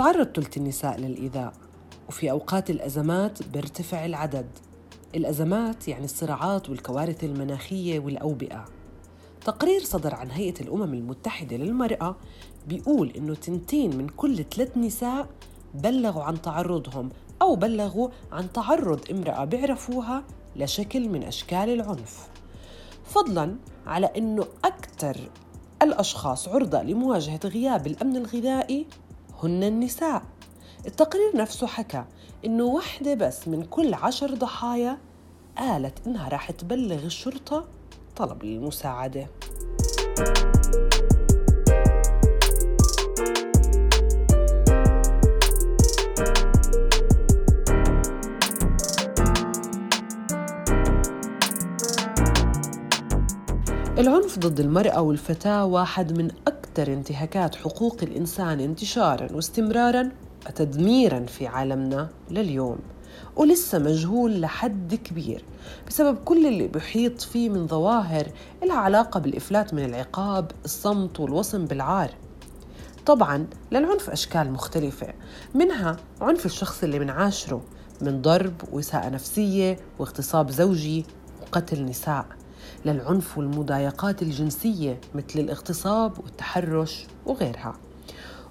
بتتعرض ثلث النساء للإيذاء وفي أوقات الأزمات بيرتفع العدد. الأزمات يعني الصراعات والكوارث المناخية والأوبئة. تقرير صدر عن هيئة الأمم المتحدة للمرأة بيقول إنه تنتين من كل ثلاث نساء بلغوا عن تعرضهم أو بلغوا عن تعرض امرأة بيعرفوها لشكل من أشكال العنف. فضلاً على أنه أكثر الأشخاص عرضة لمواجهة غياب الأمن الغذائي هن النساء. التقرير نفسه حكى إنه واحدة بس من كل عشر ضحايا قالت إنها راح تبلغ الشرطة طلب المساعدة العنف ضد المرأة والفتاة واحد من أكثر انتهاكات حقوق الإنسان انتشاراً واستمراراً وتدميراً في عالمنا لليوم. ولسه مجهول لحد كبير بسبب كل اللي بيحيط فيه من ظواهر لها علاقة بالإفلات من العقاب الصمت والوصم بالعار. طبعا للعنف أشكال مختلفة منها عنف الشخص اللي بنعاشره من ضرب وإساءة نفسية واغتصاب زوجي وقتل نساء. للعنف والمضايقات الجنسية مثل الاغتصاب والتحرش وغيرها.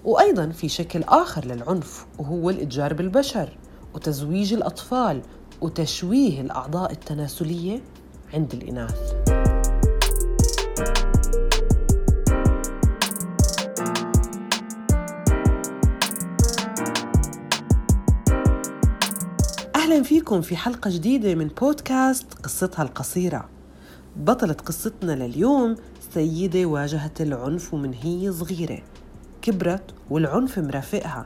وأيضا في شكل آخر للعنف وهو الإتجار بالبشر وتزويج الأطفال وتشويه الأعضاء التناسلية عند الإناث. أهلا فيكم في حلقة جديدة من بودكاست قصتها القصيرة. بطلة قصتنا لليوم سيدة واجهت العنف ومن هي صغيرة. كبرت والعنف مرافقها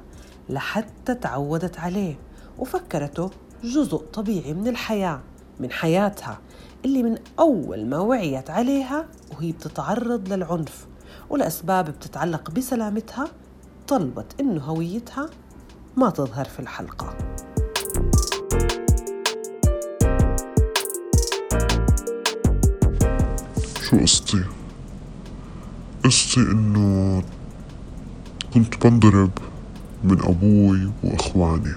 لحتى تعودت عليه وفكرته جزء طبيعي من الحياة من حياتها اللي من أول ما وعيت عليها وهي بتتعرض للعنف ولأسباب بتتعلق بسلامتها طلبت إنه هويتها ما تظهر في الحلقة. شو قصتي قصتي إنه كنت بنضرب من أبوي وأخواني.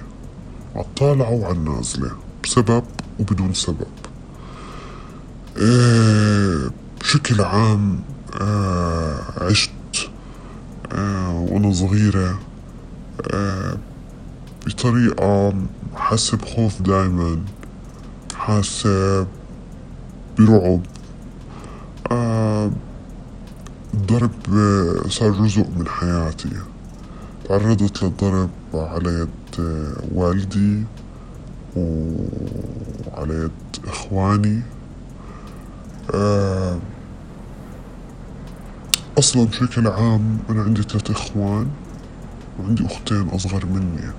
عالطالعة وعالنازلة بسبب وبدون سبب. إيه بشكل عام آه عشت آه وأنا صغيرة آه بطريقة حاسة بخوف دايما. حاسة برعب آه الضرب صار جزء من حياتي. تعرضت للضرب على يد والدي وعلى يد إخواني. آه، أصلا بشكل عام أنا عندي ثلاث إخوان وعندي أختين أصغر مني.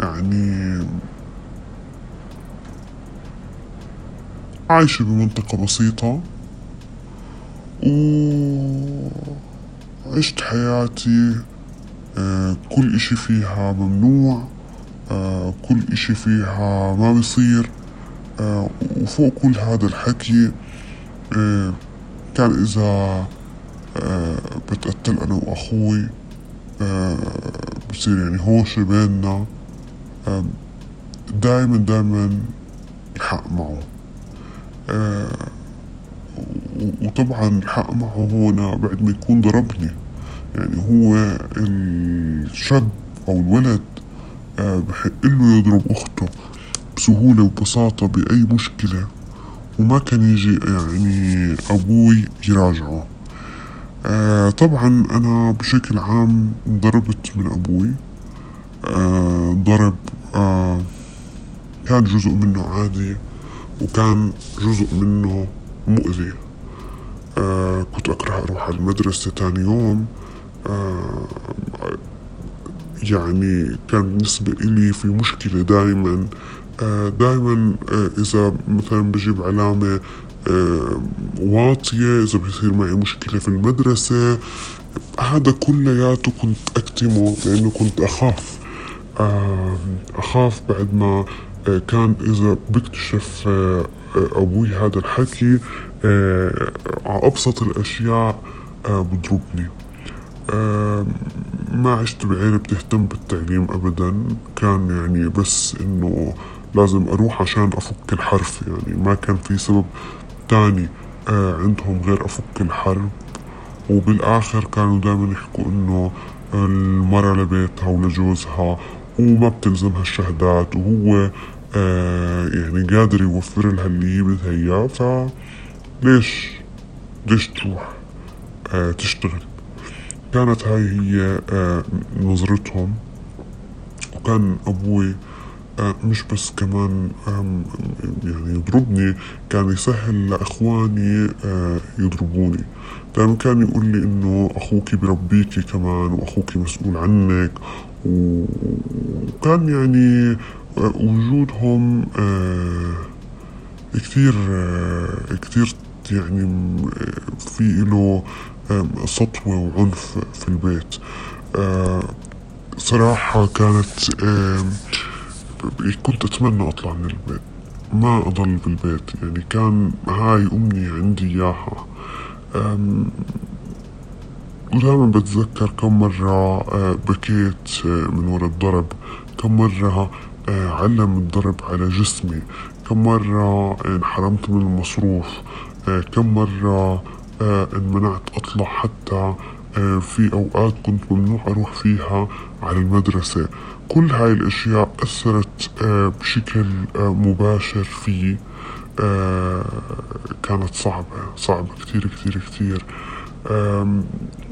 يعني عايشة بمنطقة بسيطة وعشت حياتي آه، كل إشي فيها ممنوع آه، كل إشي فيها ما بيصير آه، وفوق كل هذا الحكي كان إذا بتقتل أنا وأخوي بصير يعني هوشة بيننا دايما دايما الحق معه. وطبعا الحق معه هنا بعد ما يكون ضربني. يعني هو الشاب أو الولد آه، بحق له يضرب أخته بسهولة وبساطة بأي مشكلة وما كان يجي يعني أبوي يراجعه. آه طبعا أنا بشكل عام ضربت من أبوي. آه ضرب آه كان جزء منه عادي وكان جزء منه مؤذي. آه كنت أكره أروح على المدرسة تاني يوم. آه يعني كان بالنسبة إلي في مشكلة دائما آه دائما آه إذا مثلا بجيب علامة آه واطية إذا بصير معي مشكلة في المدرسة هذا كلياته كنت أكتمه لأنه كنت أخاف. آه أخاف بعد ما آه كان إذا بكتشف آه أبوي هذا الحكي آه على أبسط الأشياء آه بضربني. ما عشت بعيلة بتهتم بالتعليم أبدا. كان يعني بس إنه لازم أروح عشان أفك الحرف يعني ما كان في سبب تاني آه عندهم غير أفك الحرب وبالآخر كانوا دائما يحكوا إنه المرأة لبيتها ولجوزها وما بتلزمها الشهادات وهو آه يعني قادر يوفر لها اللي بدها إياه فليش ليش؟ تروح؟ آه تشتغل. كانت هاي هي آه نظرتهم. وكان أبوي مش بس كمان يعني يضربني كان يسهل لإخواني يضربوني. دائما كان يقول لي إنه أخوك بربيكي كمان وأخوك مسؤول عنك وكان يعني آه وجودهم آه كتير آه كتير يعني في له سطوة وعنف في البيت. صراحة كانت كنت أتمنى أطلع من البيت. ما أضل بالبيت. يعني كان هاي أمنية عندي إياها. ودائما بتذكر كم مرة بكيت من ورا الضرب. كم مرة علم الضرب على جسمي. كم مرة انحرمت من المصروف. كم مرة انمنعت أطلع حتى في أوقات كنت ممنوع أروح فيها على المدرسة. كل هاي الأشياء أثرت بشكل مباشر في كانت صعبة صعبة كتير كتير كتير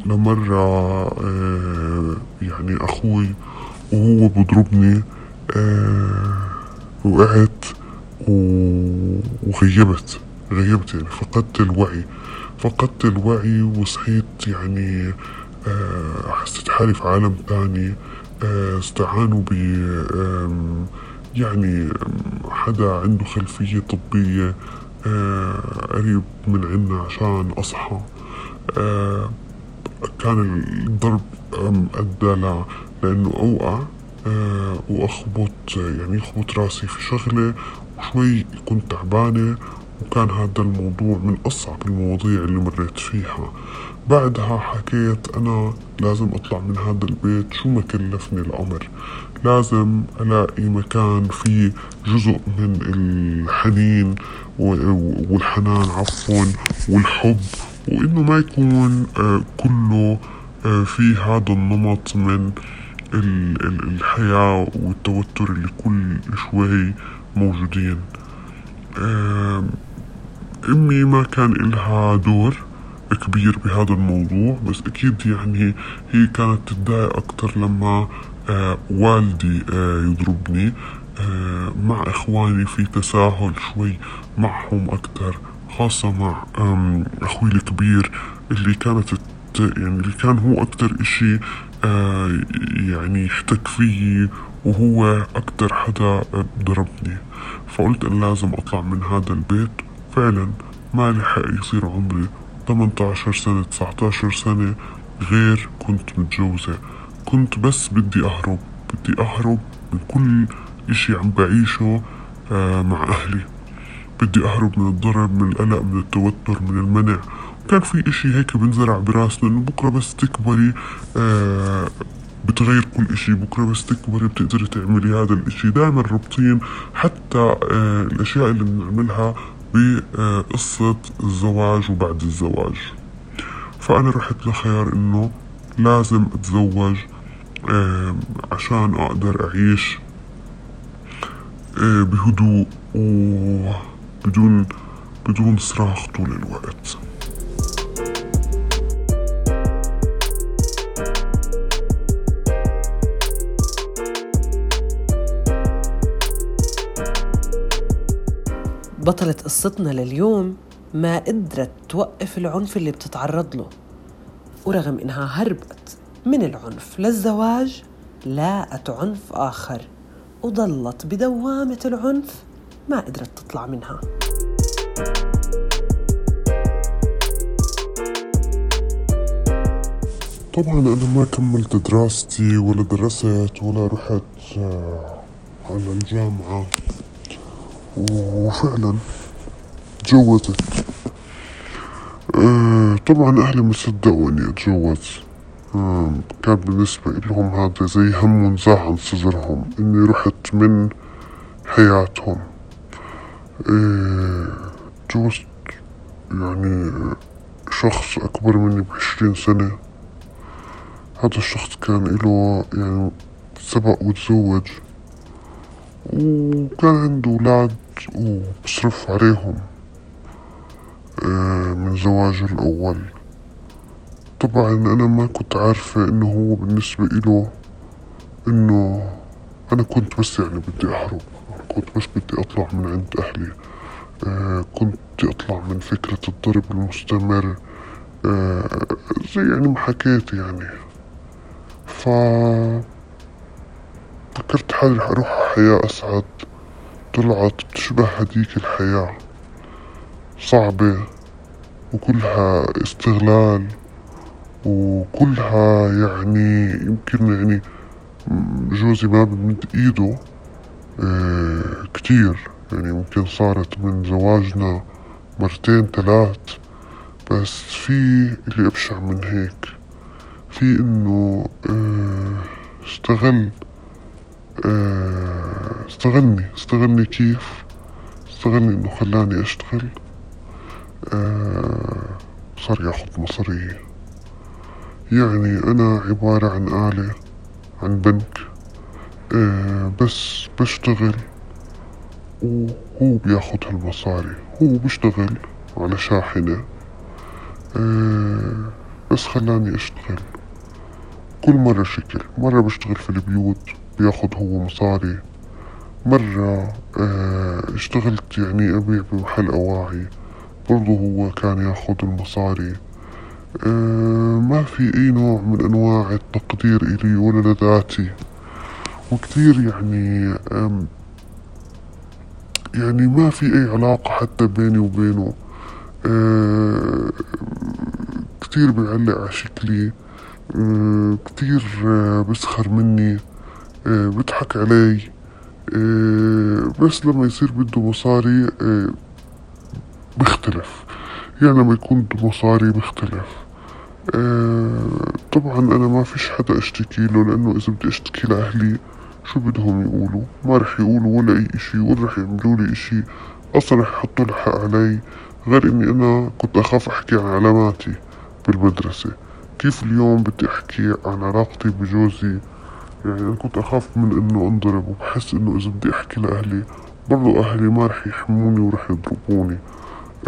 لمرة يعني أخوي وهو بضربني وقعت وغيبت غيبت يعني فقدت الوعي فقدت الوعي وصحيت يعني حسيت حالي في عالم تاني استعانوا ب يعني حدا عنده خلفية طبية قريب من عنا عشان أصحى. كان الضرب أدى لأنه أوقع وأخبط يعني يخبط راسي في شغلة وشوي كنت تعبانة وكان هذا الموضوع من أصعب المواضيع اللي مريت فيها. بعدها حكيت أنا لازم أطلع من هذا البيت شو ما كلفني الأمر. لازم ألاقي مكان فيه جزء من الحنين والحنان عفوا والحب وإنه ما يكون كله في هذا النمط من الحياة والتوتر اللي كل شوي موجودين. أمي ما كان إلها دور كبير بهذا الموضوع بس أكيد يعني هي كانت تتضايق أكتر لما آه والدي آه يضربني. آه مع إخواني في تساهل شوي معهم أكتر. خاصة مع أخوي الكبير اللي كانت يعني اللي كان هو أكتر إشي يعني يحتك فيي وهو أكتر حدا ضربني. فقلت أن لازم أطلع من هذا البيت. فعلا ما لحق يصير عمري 18 سنة 19 سنة غير كنت متجوزة. كنت بس بدي أهرب بدي أهرب من كل إشي عم بعيشه آه مع أهلي. بدي أهرب من الضرب من القلق من التوتر من المنع كان في إشي هيك بنزرع براسنا إنه بكرة بس تكبري آه بتغير كل إشي. بكرة بس تكبري بتقدري تعملي هذا الإشي. دائما رابطين حتى آه الأشياء اللي بنعملها بقصة الزواج وبعد الزواج. فأنا رحت لخيار إنه لازم أتزوج آه عشان أقدر أعيش آه بهدوء وبدون بدون صراخ طول الوقت. بطلة قصتنا لليوم ما قدرت توقف العنف اللي بتتعرض له ورغم إنها هربت من العنف للزواج لاقت عنف آخر وضلت بدوامة العنف ما قدرت تطلع منها. طبعا أنا ما كملت دراستي ولا درست ولا رحت على الجامعة. وفعلا تجوزت. أه طبعا أهلي ما صدقوا إني أتجوز كان بالنسبة لهم هذا زي هم ونزاع عن صدرهم إني رحت من حياتهم. إيه جوزت يعني شخص أكبر مني بعشرين سنة. هذا الشخص كان له يعني سبق وتزوج وكان عنده أولاد وبصرف عليهم إيه من زواجه الأول. طبعا أنا ما كنت عارفة إنه هو بالنسبة إله إنه أنا كنت بس يعني بدي أهرب كنت بس بدي أطلع من عند أهلي. آه كنت أطلع من فكرة الضرب المستمر آه زي يعني ما حكيت يعني. ف فكرت حالي رح على حياة أسعد. طلعت بتشبه هديك الحياة. صعبة وكلها استغلال وكلها يعني يمكن يعني جوزي ما بمد إيده آه كتير. يعني ممكن صارت من زواجنا مرتين ثلاث بس في اللي أبشع من هيك في آه استغل آه استغلني استغلني كيف؟ استغلني إنه خلاني أشتغل آه صار ياخذ مصاري. يعني أنا عبارة عن آلة عن بنك آه بس بشتغل. وهو بياخد هالمصاري هو بيشتغل على شاحنة. آه بس خلاني أشتغل. كل مرة شكل مرة بشتغل في البيوت بياخد هو مصاري. مرة آه اشتغلت يعني أبيع بمحل أواعي برضو هو كان ياخد المصاري. آه ما في أي نوع من أنواع التقدير إلي ولا لذاتي. وكثير يعني يعني ما في أي علاقة حتى بيني وبينه. آه كتير بيعلق على شكلي. آه كتير آه بسخر مني. آه بضحك علي. آه بس لما يصير بده مصاري آه بيختلف. يعني لما يكون بده مصاري بيختلف. آه طبعا أنا ما فيش حدا أشتكي له لأنه إذا بدي أشتكي لأهلي شو بدهم يقولوا؟ ما رح يقولوا ولا أي إشي ولا رح يعملوا لي إشي. أصلا رح يحطوا الحق علي غير إني أنا كنت أخاف أحكي عن علاماتي بالمدرسة. كيف اليوم بدي أحكي عن علاقتي بجوزي؟ يعني أنا كنت أخاف من إنه أنضرب وبحس إنه إذا بدي أحكي لأهلي برضو أهلي ما رح يحموني ورح يضربوني.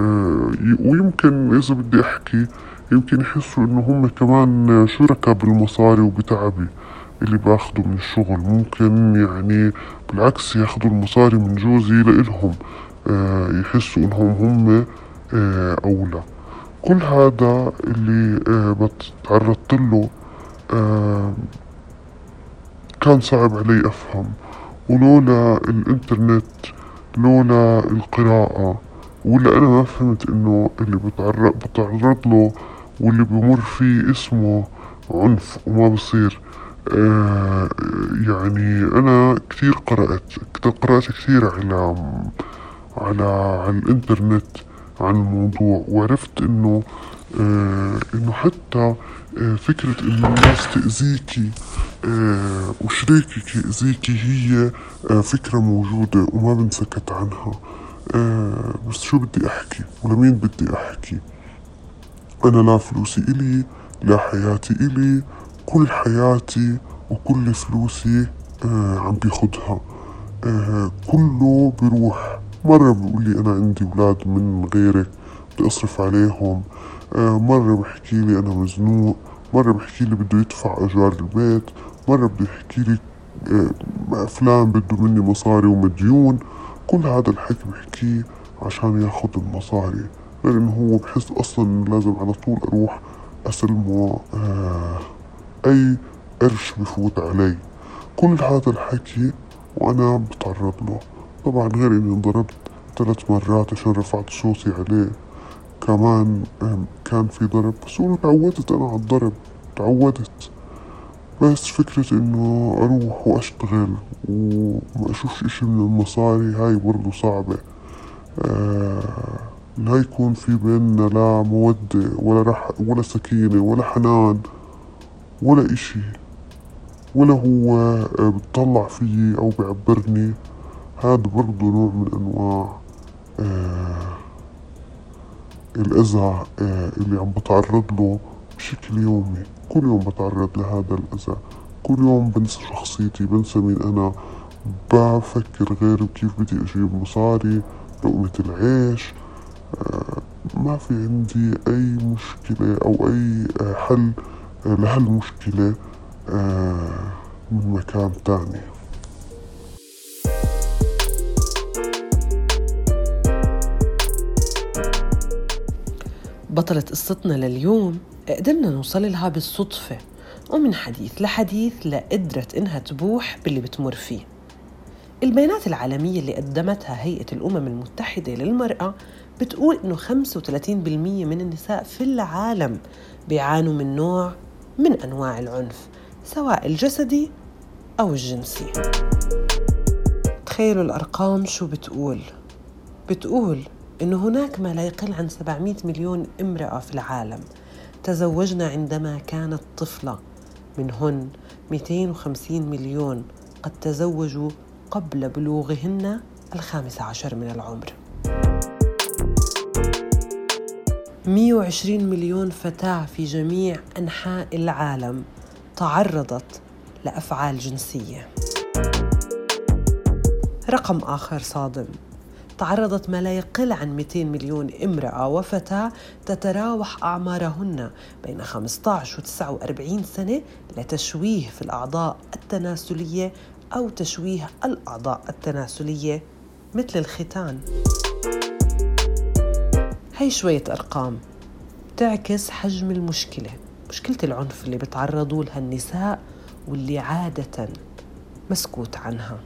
آه ويمكن إذا بدي أحكي يمكن يحسوا إنه هم كمان شركاء بالمصاري وبتعبي. اللي باخده من الشغل ممكن يعني بالعكس ياخدوا المصاري من جوزي لإلهم آه يحسوا إنهم هم آه أولى. كل هذا اللي آه بتعرضت له آه كان صعب علي أفهم. ولولا الإنترنت لولا القراءة ولا أنا ما فهمت إنه اللي بتعرض بتعرض له واللي بمر فيه اسمه عنف وما بصير. آه يعني أنا كثير قرأت قرأت كثير على على على الإنترنت عن الموضوع وعرفت إنه آه إنه حتى آه فكرة إنه الناس تأذيكي آه وشريكك يأذيكي هي آه فكرة موجودة وما بنسكت عنها. آه بس شو بدي أحكي؟ ولمين بدي أحكي؟ أنا لا فلوسي إلي لا حياتي إلي كل حياتي وكل فلوسي آه عم بيخدها آه كله بيروح. مرة بيقول لي أنا عندي أولاد من غيرك بدي أصرف عليهم. آه مرة بحكي لي أنا مزنوق. مرة بحكي لي بده يدفع أجار البيت. مرة بده يحكي لي آه فلان بده مني مصاري ومديون. كل هذا الحكي بحكيه عشان ياخد المصاري. انه هو بحس إنه لازم على طول أروح أسلمه آه أي قرش بفوت علي. كل هذا الحكي وأنا بتعرض له. طبعا غير اني انضربت ثلاث مرات عشان رفعت صوتي عليه. كمان كان في ضرب بس أنا تعودت أنا على الضرب. تعودت. بس فكرة إنه أروح وأشتغل وما أشوفش إشي من المصاري هاي برضو صعبة. آه لا يكون في بيننا لا مودة ولا رح ولا سكينة ولا حنان. ولا إشي. ولا هو آه، بتطلع فيي أو بيعبرني. هذا برضو نوع من أنواع آه الأذى آه اللي عم بتعرض له بشكل يومي. كل يوم بتعرض لهذا الأذى. كل يوم بنسى شخصيتي بنسى مين أنا. بفكر غير بكيف بدي أجيب مصاري لقمة العيش. آه ما في عندي أي مشكلة أو أي آه حل. آه لهالمشكلة آه من مكان تاني. بطلة قصتنا لليوم قدرنا نوصل لها بالصدفة ومن حديث لحديث لقدرت إنها تبوح باللي بتمر فيه. البيانات العالمية اللي قدمتها هيئة الأمم المتحدة للمرأة بتقول إنه 35% من النساء في العالم بيعانوا من نوع من أنواع العنف سواء الجسدي أو الجنسي. تخيلوا الأرقام شو بتقول. بتقول إنه هناك ما لا يقل عن 700 مليون امرأة في العالم. تزوجن عندما كانت طفلة. منهن 250 مليون قد تزوجوا قبل بلوغهن الخامس عشر من العمر. 120 مليون فتاة في جميع أنحاء العالم تعرضت لأفعال جنسية. رقم آخر صادم. تعرضت ما لا يقل عن 200 مليون امرأة وفتاة تتراوح أعمارهن بين 15 و 49 سنة لتشويه في الأعضاء التناسلية أو تشويه الأعضاء التناسلية مثل الختان. هي شوية أرقام. تعكس حجم المشكلة. مشكلة العنف اللي بتعرضوا لها النساء واللي عادة مسكوت عنها.